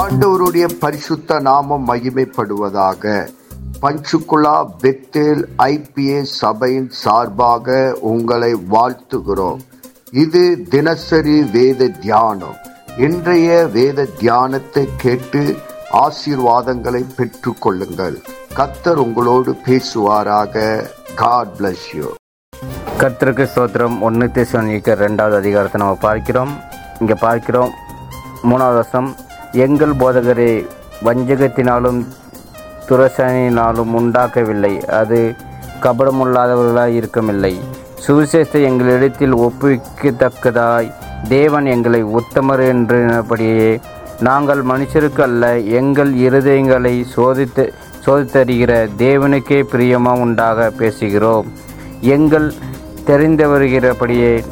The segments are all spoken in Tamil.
ஆண்டவருடைய பரிசுத்த நாமம் மகிமைப்படுவதாக. பஞ்சுகுலா பெத்தேல் ஐபிஏ சபையின் சார்பாக உங்களை வாழ்த்துகிறோம். இது தினசரி வேத தியானம். இன்றைய வேத தியானத்தை கேட்டு ஆசீர்வாதங்களை பெற்று கொள்ளுங்கள். கத்தர் உங்களோடு பேசுவாராக. காட் பிளஸ் யூ கத்தருக்கு ஸ்தோத்திரம். ஒன்று தேசிய ரெண்டாவது அதிகாரத்தை நம்ம பார்க்கிறோம். இங்கே பார்க்கிறோம். மூணாவது வருஷம் எங்கள் போதகரை வஞ்சகத்தினாலும் துரசனினாலும் உண்டாக்கவில்லை. அது கபடமுள்ளாதவர்களாய் இருக்கமில்லை சுவிசேஷத்தை எங்களிடத்தில் ஒப்புவிக்கத்தக்கதாய் தேவன் எங்களை உத்தமர் என்றபடியே நாங்கள் மனுஷருக்கு அல்ல எங்கள் இருதயங்களை சோதித்து சோதித்தறிகிற தேவனுக்கே பிரியமாக உண்டாக பேசுகிறோம். எங்கள் தெரிந்து வருகிறபடியே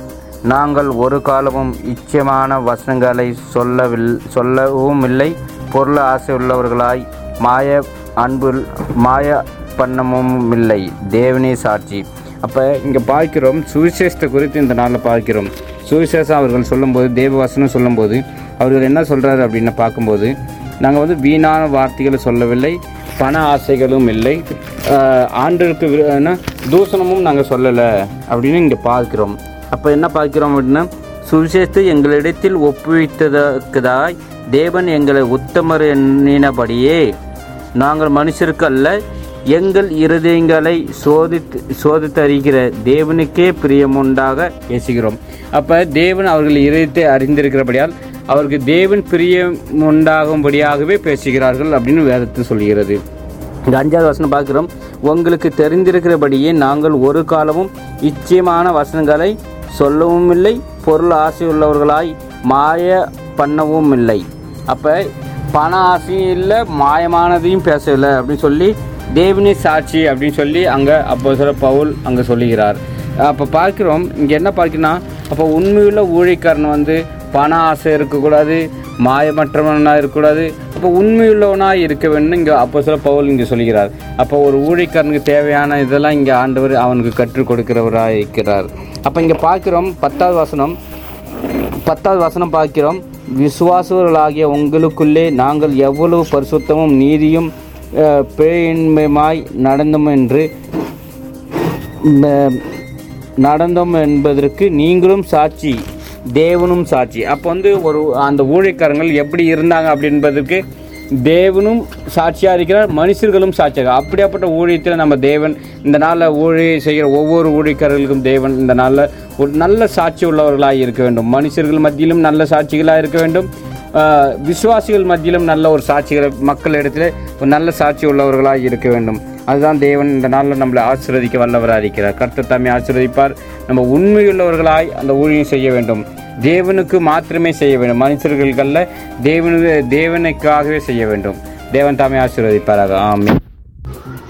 நாங்கள் ஒரு காலமும் இச்சமான வசனங்களை சொல்லவில் சொல்லவும் இல்லை பொருள் ஆசை உள்ளவர்களாய் மாய அன்பு மாய பண்ணமும் இல்லை தேவனே சாட்சி. அப்போ இங்கே பார்க்கிறோம் சுவிசேஷத்தை குறித்து இந்த நாளில் பார்க்கிறோம். சுவிசேஷம் அவர்கள் சொல்லும்போது தேவ வசனம் சொல்லும்போது அவர்கள் என்ன சொல்கிறாரு அப்படின்னு பார்க்கும்போது நாங்கள் வந்து வீணான வார்த்தைகளை சொல்லவில்லை பண ஆசைகளும் இல்லை ஆஹ் ஆண்டருக்கு விரு- நாங்கள் சொல்லலை அப்படின்னு இங்கே பார்க்கிறோம். அப்போ என்ன பார்க்கிறோம் அப்படின்னா சுவிசேஷத்தை எங்களிடத்தில் ஒப்புவித்ததற்குதாய் தேவன் எங்களை உத்தமர் எண்ணினபடியே நாங்கள் மனுஷருக்கு அல்ல எங்கள் இருதயங்களை சோதித்து சோதித்தறிகிற தேவனுக்கே பிரியமுண்டாக பேசுகிறோம். அப்போ தேவன் அவர்கள் இருதயத்தை அறிந்திருக்கிறபடியால் அவருக்கு தேவன் பிரியம் உண்டாகும்படியாகவே பேசுகிறார்கள் அப்படின்னு வேதத்தில் சொல்கிறது. இந்த அஞ்சாவது வசனம் பார்க்கிறோம். உங்களுக்கு தெரிந்திருக்கிறபடியே நாங்கள் ஒரு காலமும் இச்சயமான வசனங்களை சொல்லவும் இல்லை பொருள் ஆசை உள்ளவர்களாய் மாய பண்ணவும் இல்லை அப்போ பண ஆசையும் இல்லை மாயமானதையும் பேசவில்லை அப்படின்னு சொல்லி தேவினி சாட்சி அப்படின்னு சொல்லி அங்கே அப்போ சொல்ல பவுல் அங்கே சொல்லுகிறார். அப்போ பார்க்கிறோம் இங்கே என்ன பார்க்கணும்னா அப்போ உண்மையுள்ள ஊழிக்காரன் வந்து பண ஆசை இருக்கக்கூடாது மாயமற்றவனாக இருக்கக்கூடாது அப்போ உண்மையுள்ளவனாக இருக்க வேண்டும் இங்கே அப்போ சில பவுல் இங்கே சொல்கிறார். அப்போ ஒரு ஊழிக்காரனுக்கு தேவையான இதெல்லாம் இங்கே ஆண்டவர் அவனுக்கு கற்றுக் கொடுக்கிறவராக இருக்கிறார். அப்போ இங்கே பார்க்கிறோம் பத்தாவது வசனம். பத்தாவது வசனம் பார்க்கிறோம். விசுவாசர்களாகிய உங்களுக்குள்ளே நாங்கள் எவ்வளவு பரிசுத்தமும் நீதியும் பேயின்மையுமாய் நடந்தோம் என்று நடந்தோம் என்பதற்கு நீங்களும் சாட்சி. தேவனும் சாட்சி. அப்போ வந்து ஒரு அந்த ஊழியக்காரங்கள் எப்படி இருந்தாங்க அப்படின்றதுக்கு தேவனும் சாட்சியாக இருக்கிறார் மனுஷர்களும் சாட்சியாக. அப்படியாப்பட்ட ஊழியத்தில் நம்ம தேவன் இந்த நாளில் ஊழிய செய்கிற ஒவ்வொரு ஊழியக்காரர்களுக்கும் தேவன் இந்த நாளில் ஒரு நல்ல சாட்சி உள்ளவர்களாக இருக்க வேண்டும். மனுஷர்கள் மத்தியிலும் நல்ல சாட்சிகளாக இருக்க வேண்டும். விசுவாசிகள் மத்தியிலும் நல்ல ஒரு சாட்சிகளை மக்கள் இடத்துல ஒரு நல்ல சாட்சி உள்ளவர்களாக இருக்க வேண்டும். அதுதான் தேவன் இந்த நாளில் நம்மளை ஆசீர்வதிக்க வல்லவராக இருக்கிறார். கர்த்தர் தம்மை ஆசீர்வதிப்பார். நம்ம உண்மையுள்ளவர்களாய் அந்த ஊழியம் செய்ய வேண்டும். தேவனுக்கு மாத்திரமே செய்ய வேண்டும். மனுஷர்களுக்கல்ல தேவனு தேவனுக்காகவே செய்ய வேண்டும். தேவன் தாமே ஆசீர்வதிப்பாராக. ஆமே